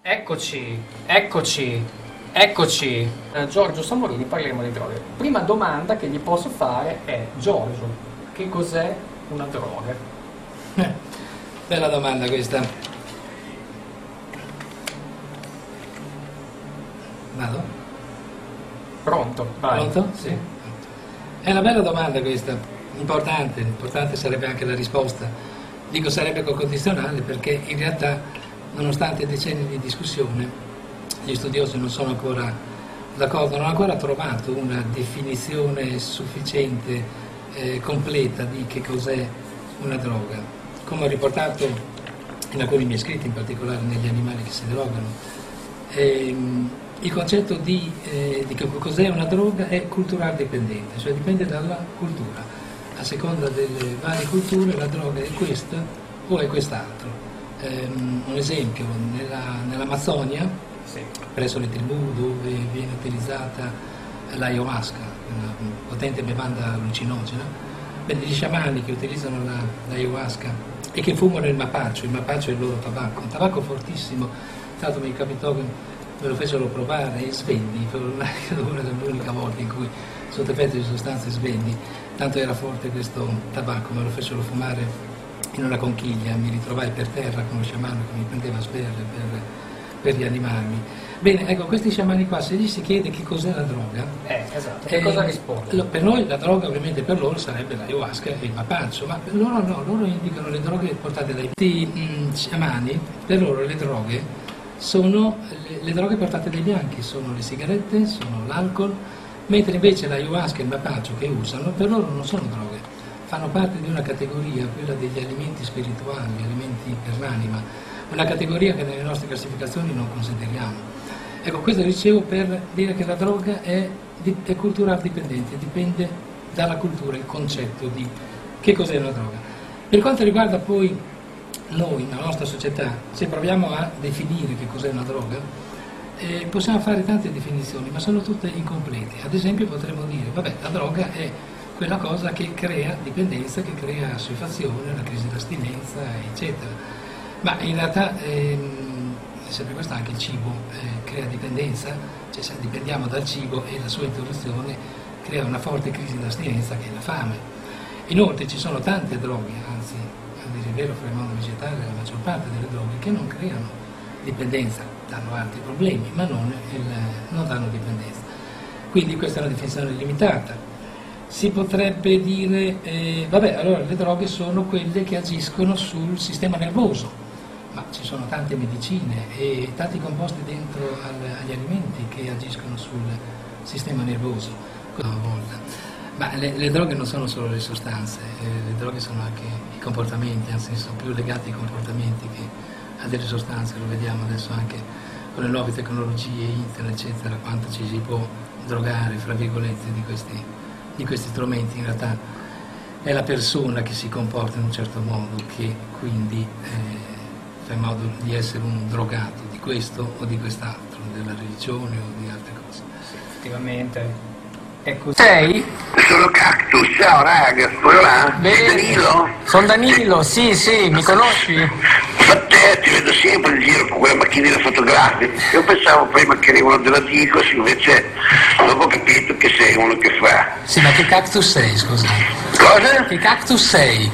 Eccoci, eccoci, eccoci. Eh, Giorgio Samorini, parliamo di droghe. Prima domanda che gli posso fare è, Giorgio, che cos'è una droga? Eh, bella domanda questa. Vado? Pronto? Vai. Pronto? Sì. È una bella domanda questa, importante, importante sarebbe anche la risposta. Dico sarebbe col condizionale perché in realtà, nonostante decenni di discussione, gli studiosi non sono ancora d'accordo, non hanno ancora trovato una definizione sufficiente, eh, completa di che cos'è una droga. Come ho riportato in alcuni miei scritti, in particolare negli animali che si drogano, ehm, il concetto di, eh, di cos'è una droga è culturale dipendente, cioè dipende dalla cultura. A seconda delle varie culture la droga è questa o è quest'altro. Ehm, un esempio, nella, nell'Amazzonia, Sì. presso le tribù dove viene utilizzata l'ayahuasca, una potente bevanda allucinogena, degli sciamani che utilizzano la, l'ayahuasca e che fumano il mapacho, il mapacho è il loro tabacco, un tabacco fortissimo, l'altro mi capitò che me lo fecero provare e svendi, per una era l'unica volta in cui sotto effetto di sostanze svendi, tanto era forte questo tabacco, me lo fecero fumare in una conchiglia, mi ritrovai per terra con lo sciamano che mi prendeva a sberle per, per rianimarmi. Bene, ecco, questi sciamani qua, se gli si chiede che cos'è la droga, Eh, esatto. Che eh, cosa risponde? lo- Per noi la droga ovviamente per loro sarebbe l'ayahuasca e il mapacho, ma per loro no, loro indicano le droghe portate dai questi mm, sciamani, per loro le droghe sono le, le droghe portate dai bianchi, sono le sigarette, sono l'alcol, mentre invece l'ayahuasca e il mapacho che usano per loro non sono droghe, fanno parte di una categoria, quella degli alimenti spirituali, alimenti per l'anima, una categoria che nelle nostre classificazioni non consideriamo. Ecco, questo dicevo per dire che la droga è, è culturale dipendente, dipende dalla cultura, il concetto di che cos'è una droga. Per quanto riguarda poi noi, la nostra società, se proviamo a definire che cos'è una droga, eh, possiamo fare tante definizioni, ma sono tutte incomplete. Ad esempio potremmo dire, vabbè, la droga è quella cosa che crea dipendenza, che crea assuefazione, la crisi d'astinenza, eccetera. Ma in realtà ehm, è sempre questo anche il cibo eh, crea dipendenza, cioè se dipendiamo dal cibo e la sua interruzione crea una forte crisi d'astinenza che è la fame. Inoltre ci sono tante droghe, anzi a dire il vero fra il mondo vegetale la maggior parte delle droghe che non creano dipendenza, danno altri problemi, ma non, il- non danno dipendenza. Quindi questa è una definizione limitata. Si potrebbe dire, eh, vabbè, allora le droghe sono quelle che agiscono sul sistema nervoso, ma ci sono tante medicine e tanti composti dentro al- agli alimenti che agiscono sul sistema nervoso. Volta. Ma le, le droghe non sono solo le sostanze, eh, le droghe sono anche i comportamenti, anzi sono più legati ai comportamenti che a delle sostanze, lo vediamo adesso anche con le nuove tecnologie, internet, eccetera, quanto ci si può drogare, fra virgolette, di questi, di questi strumenti. In realtà è la persona che si comporta in un certo modo che quindi eh, fa in modo di essere un drogato di questo o di quest'altro, della religione o di altre cose. Sì, effettivamente è così. Sei? Sono Cactus, ciao raga, quello là? Sei Danilo? Sono Danilo, sì, sì, mi conosci? Ma te ti vedo sempre in giro con quella macchinina fotografica. Io pensavo prima che eri uno della Dicos, invece uno che fa. Sì, ma che cactus sei, scusa? Cosa? Che cactus sei?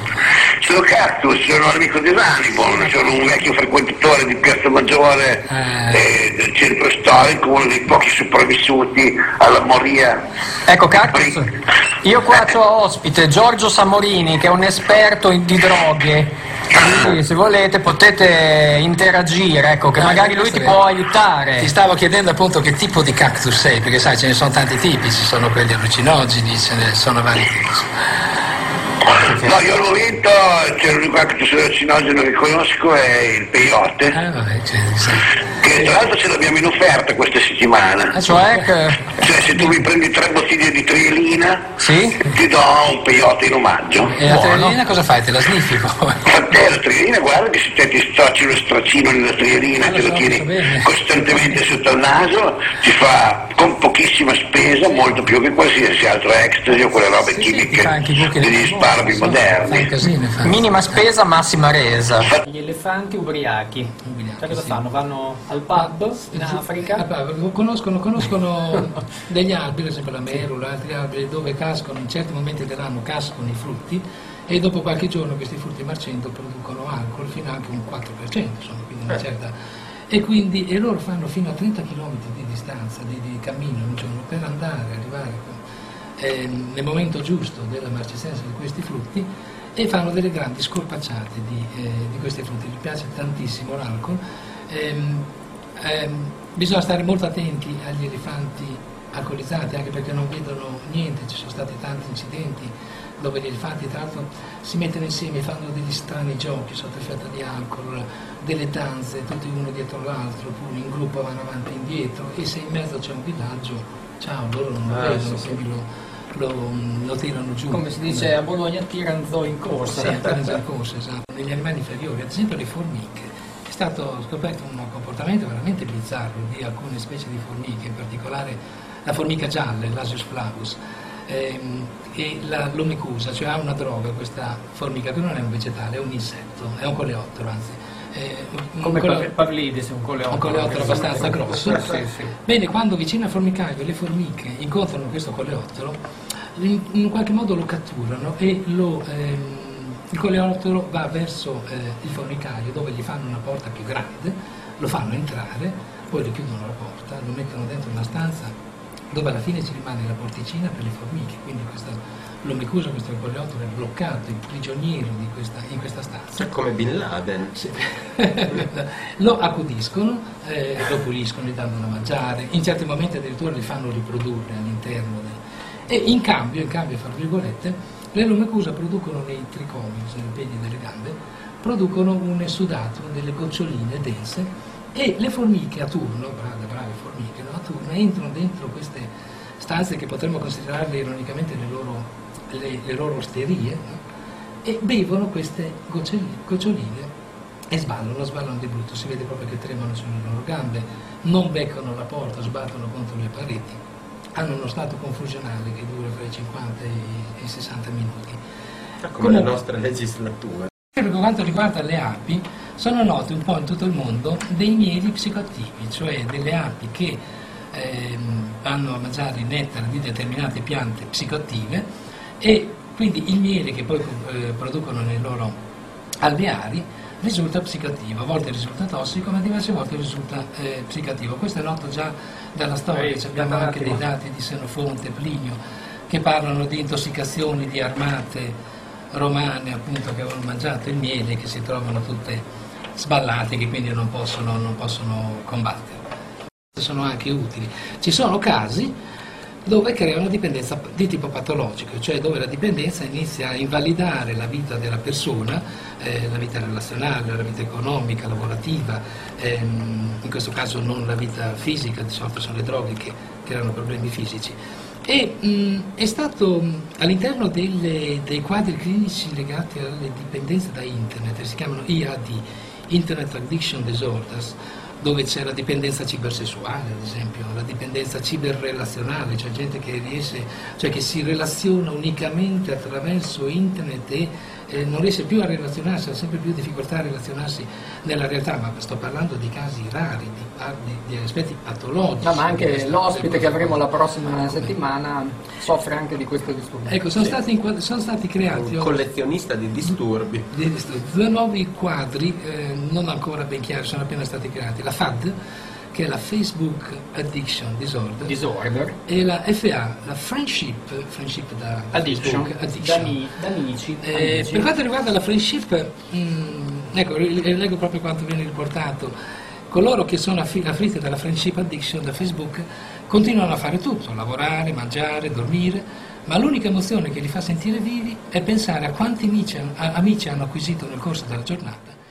Sono Cactus, sono amico di Vanibon, sono un vecchio frequentatore di Piazza Maggiore Eh. eh, del centro storico, uno dei pochi sopravvissuti alla moria. Ecco, Cactus, io qua ho ospite Giorgio Samorini, che è un esperto in- di droghe. Quindi, se volete potete interagire, ecco, che Ah, magari lui questo ti può aiutare. Ti stavo chiedendo appunto che tipo di cactus sei, perché sai ce ne sono tanti tipi, ci sono quelli allucinogeni, ce ne sono vari tipi. No, io al momento c'è l'unico cactus allucinogeno che conosco è il peyote. Ah, vabbè, cioè. Che tra l'altro ce l'abbiamo in offerta questa settimana. Ah, Cioè che... Cioè se tu mi prendi tre bottiglie di trielina Sì? ti do un peyote in omaggio. E la Buono. trielina cosa fai? Te la sniffi poi? A te la trielina guarda che se te ti stracci lo straccino nella trielina Ah, te lo so, lo tieni so costantemente sotto il naso, ti fa con pochissima spesa molto più che qualsiasi altro ecstasy o quelle robe Sì, ti chimiche degli sparbi moderni. Un casino. Minima spesa, massima resa. Gli elefanti ubriachi. Ubriachi, Cioè cosa sì. fanno? Vanno al pub in Africa? Ah, Conoscono, conoscono degli alberi, per esempio la merula, altri alberi dove cascano in certi momenti dell'anno cascano i frutti e dopo qualche giorno questi frutti marcendo producono alcol fino anche un 4%, insomma, quindi una certa... E quindi e loro fanno fino a 30 km di distanza di, di cammino un giorno per andare, arrivare ehm, nel momento giusto della marcescenza di questi frutti e fanno delle grandi scorpacciate di, eh, di questi frutti. Gli piace tantissimo l'alcol. Ehm, ehm, bisogna stare molto attenti agli elefanti alcolizzati anche perché non vedono niente, ci sono stati tanti incidenti dove gli elefanti tra l'altro si mettono insieme e fanno degli strani giochi sotto effetto di alcol, delle danze, tutti uno dietro l'altro, oppure in gruppo vanno avanti e indietro e se in mezzo c'è un villaggio, ciao, loro non lo Ah, vedono, sì, sì. Lo, lo- tirano giù. Come si dice a Bologna, tiranzo in corsa. Sì, in corsa, esatto. Negli animali inferiori, ad esempio le formiche, è stato scoperto un comportamento veramente bizzarro di alcune specie di formiche, in particolare la formica gialla, l'Asius flavus, ehm, e la lomecusa, cioè ha una droga questa formica che non è un vegetale, è un insetto, è un coleottero anzi. Un- Come un Pav- Pavlidis, un coleottero. un coleottero abbastanza grosso. Sì, sì. Bene, quando vicino al formicaio le formiche incontrano questo coleottero, in, in qualche modo lo catturano e lo, ehm, il coleottero va verso eh, il formicaio dove gli fanno una porta più grande, lo fanno entrare, poi le chiudono la porta, lo mettono dentro una stanza dove alla fine ci rimane la porticina per le formiche, quindi questa lomicusa, questo coleottero è bloccato, è prigioniero di questa- in questa stanza. Cioè, come Bin Laden. Lo accudiscono, eh, lo puliscono, gli danno da mangiare, in certi momenti addirittura li fanno riprodurre all'interno. del- E in cambio, in cambio, fra virgolette, le lomecusa producono nei tricomi, cioè nei piedi delle gambe, producono un essudato, delle goccioline dense e le formiche a turno, brave, brave formiche, no? a turno entrano dentro queste stanze che potremmo considerarle ironicamente le loro, le, le loro osterie no? e bevono queste goccioline, e sballano, sballano di brutto, si vede proprio che tremano sulle loro gambe, non beccano la porta, sbattono contro le pareti, hanno uno stato confusionale che dura tra i 50 e i 60 minuti. Come Comunque- le nostre legislature. Per quanto riguarda le api, sono noti un po' in tutto il mondo dei mieli psicoattivi, cioè delle api che ehm, vanno a mangiare il nettare di determinate piante psicoattive e quindi il miele che poi eh, producono nei loro alveari risulta psicoattivo, a volte risulta tossico ma diverse volte risulta eh, psicoattivo. Questo è noto già dalla storia, Ehi, abbiamo anche dei dati di Senofonte, Plinio, che parlano di intossicazioni di armate romane appunto che avevano mangiato il miele che si trovano tutte sballate che quindi non possono, non possono combattere. Sono anche utili. Ci sono casi dove crea una dipendenza di tipo patologico, cioè dove la dipendenza inizia a invalidare la vita della persona, eh, la vita relazionale, la vita economica, lavorativa, ehm, in questo caso non la vita fisica, di solito sono le droghe che creano problemi fisici. E mh, è stato mh, all'interno dei quadri clinici legati alle dipendenze da internet, si chiamano IAD, Internet Addiction Disorders, dove c'è la dipendenza cibersessuale, ad esempio, la dipendenza ciberrelazionale, cioè gente che riesce, cioè che si relaziona unicamente attraverso internet e eh, non riesce più a relazionarsi, ha sempre più difficoltà a relazionarsi nella realtà, ma sto parlando di casi rari, di, di- di aspetti patologici. No, ma di anche l'ospite cose. che avremo la prossima settimana soffre anche di questo disturbo. Ecco, sono, stati, inquad- sono stati creati Un collezionista di disturbi. dei disturbi. due nuovi quadri, eh, non ancora ben chiari, sono appena stati creati. La FAD, che è la Facebook Addiction Disorder, Disorder, e la FA, la Friendship, friendship da, da addiction, Facebook, addiction. da, ami- da amici. Eh, amici. per quanto riguarda la friendship, mm, ecco, leggo proprio quanto viene riportato. Coloro che sono afflitti dalla friendship addiction da Facebook continuano a fare tutto, lavorare, mangiare, dormire, ma l'unica emozione che li fa sentire vivi è pensare a quanti amici, a- amici hanno acquisito nel corso della giornata